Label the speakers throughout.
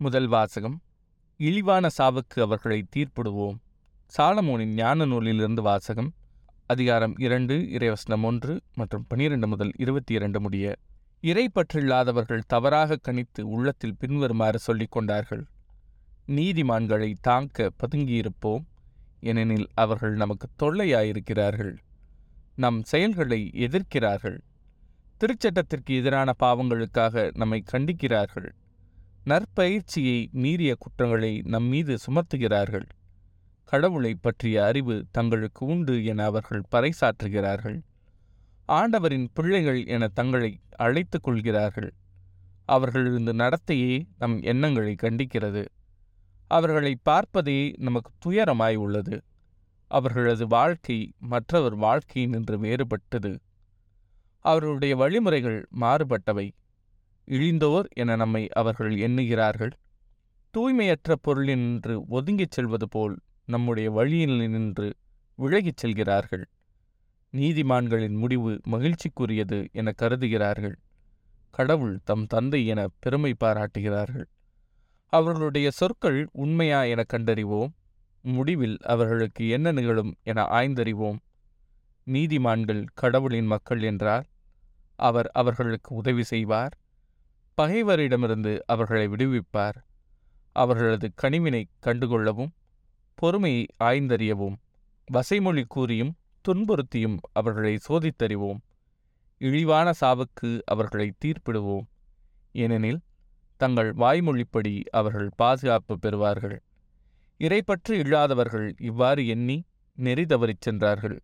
Speaker 1: முதல் வாசகம் இழிவான சாவுக்கு அவர்களை தீர்ப்பிடுவோம். சாலமோனின் ஞான நூலிலிருந்து வாசகம் அதிகாரம் இரண்டு இறைவசனம் ஒன்று மற்றும் பனிரெண்டு முதல் இருபத்தி இரண்டு முடிய இறை பற்றில்லாதவர்கள் தவறாக கணித்து உள்ளத்தில் பின்வருமாறு சொல்லிக் கொண்டார்கள். நீதிமான்களை தாங்க பதுங்கியிருப்போம் ஏனெனில் அவர்கள் நமக்கு தொல்லையாயிருக்கிறார்கள். நம் செயல்களை எதிர்க்கிறார்கள். திருச்சட்டத்திற்கு எதிரான பாவங்களுக்காக நம்மை கண்டிக்கிறார்கள். நற்பயிற்சியை மீறிய குற்றங்களை நம் மீது சுமத்துகிறார்கள். கடவுளை பற்றிய அறிவு தங்களுக்கு உண்டு என அவர்கள் பறைசாற்றுகிறார்கள். ஆண்டவரின் பிள்ளைகள் என தங்களை அழைத்துக் கொள்கிறார்கள். அவர்களிருந்து நடத்தையே நம் எண்ணங்களை கண்டிக்கிறது. அவர்களை பார்ப்பதே நமக்கு துயரமாய் உள்ளது. அவர்களது வாழ்க்கை மற்றவர் வாழ்க்கையின் நின்று வேறுபட்டது. அவர்களுடைய வழிமுறைகள் மாறுபட்டவை. இழிந்தோர் என நம்மை அவர்கள் எண்ணுகிறார்கள். தூய்மையற்ற பொருளினின்று ஒதுங்கிச் செல்வது போல் நம்முடைய வழியில் நின்று விலகிச் செல்கிறார்கள். நீதிமான்களின் முடிவு மகிழ்ச்சிக்குரியது என கருதுகிறார்கள். கடவுள் தம் தந்தை என பெருமை பாராட்டுகிறார்கள். அவர்களுடைய சொற்கள் உண்மையா என கண்டறிவோம். முடிவில் அவர்களுக்கு என்ன நிகழும் என ஆய்ந்தறிவோம். நீதிமான்கள் கடவுளின் மக்கள் என்றால் அவர் அவர்களுக்கு உதவி செய்வார். பகைவரிடமிருந்து அவர்களை விடுவிப்பார். அவர்களது கனிவினை கண்டுகொள்ளவும் பொறுமையை ஆய்ந்தறியவும் வசைமொழி கூறியும் துன்புறுத்தியும் அவர்களை சோதித்தறிவோம். இழிவான சாவுக்கு அவர்களை தீர்ப்பிடுவோம். ஏனெனில் தங்கள் வாய்மொழிப்படி அவர்கள் பாதுகாப்பு பெறுவார்கள். இறைப்பற்று இல்லாதவர்கள் இவ்வாறு எண்ணி நெறி தவறிச் சென்றார்கள்.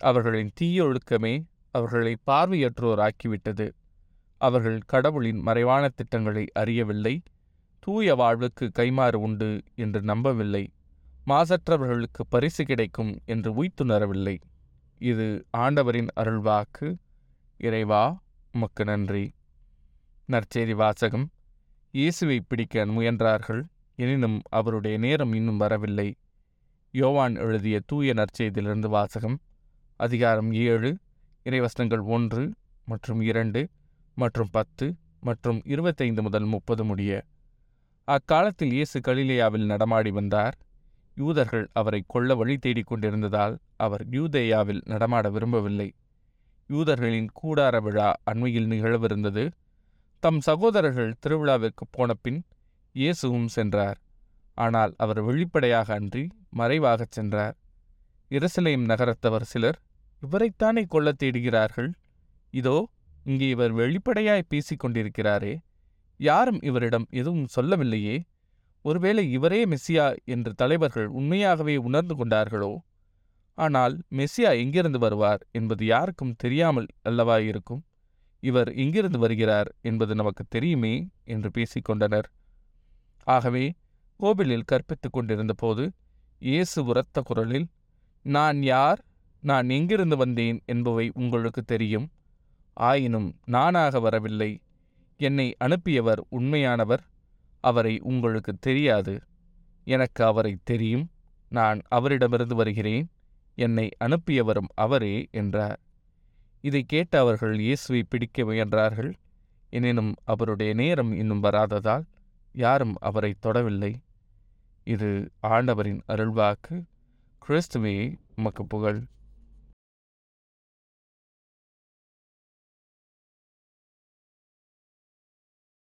Speaker 1: அவர்களின் தீயொழுக்கமே அவர்களை பார்வையற்றோராக்கிவிட்டது. அவர்கள் கடவுளின் மறைவான திட்டங்களை அறியவில்லை தூய வாழ்வுக்கு கைமாறு உண்டு என்று நம்பவில்லை மாசற்றவர்களுக்கு பரிசு கிடைக்கும் என்று உய்த்துணரவில்லை. இது ஆண்டவரின் அருள்வாக்கு. இறைவா உமக்கு நன்றி. நற்செய்தி வாசகம். இயேசுவை பிடிக்க முயன்றார்கள் எனினும் அவருடைய நேரம் இன்னும் வரவில்லை. யோவான் எழுதிய தூய நற்செய்தியிலிருந்து வாசகம். அதிகாரம் ஏழு இறைவசனங்கள் ஒன்று மற்றும் இரண்டு மற்றும் பத்து மற்றும் இருபத்தைந்து முதல் முப்பது முடிய. அக்காலத்தில் இயேசு கலிலேயாவில் நடமாடி வந்தார். யூதர்கள் அவரை கொல்ல வழி தேடிக் கொண்டிருந்ததால் அவர் யூதேயாவில் நடமாட விரும்பவில்லை. யூதர்களின் கூடார விழா அண்மையில் நிகழவிருந்தது. தம் சகோதரர்கள் திருவிழாவிற்கு போனபின் இயேசுவும் சென்றார். ஆனால் அவர் வெளிப்படையாக அன்றி மறைவாகச் சென்றார். இரசிலேம் நகரத்தவர் சிலர் இவரைத்தானே கொல்ல தேடுகிறார்கள்? இதோ இங்கே இவர் வெளிப்படையாய் பேசிக் கொண்டிருக்கிறாரே யாரும் இவரிடம் எதுவும் சொல்லவில்லையே. ஒருவேளை இவரே மெஸ்ஸியா என்று தலைவர்கள் உண்மையாகவே உணர்ந்து கொண்டார்களோ? ஆனால் மெஸ்ஸியா எங்கிருந்து வருவார் என்பது யாருக்கும் தெரியாமல் அல்லவா இருக்கும் இவர் எங்கிருந்து வருகிறார் என்பது நமக்கு தெரியுமே என்று பேசிக்கொண்டனர். ஆகவே கோவிலில் கற்பித்துக் கொண்டிருந்தபோது இயேசு உரத்த குரலில் நான் யார்? நான் எங்கிருந்து வந்தேன் என்பவை உங்களுக்கு தெரியும். ஆயினும் நானாக வரவில்லை. என்னை அனுப்பியவர் உண்மையானவர். அவரை உங்களுக்கு தெரியாது. எனக்கு அவரை தெரியும். நான் அவரிடமிருந்து வருகிறேன். என்னை அனுப்பியவரும் அவரே என்றார். இதை கேட்ட அவர்கள் இயேசுவை பிடிக்க முயன்றார்கள். எனினும் அவருடைய நேரம் இன்னும் வராததால் யாரும் அவரை தொடவில்லை. இது ஆண்டவரின் அருள்வாக்கு. கிறிஸ்துவே உமக்கு புகழ்.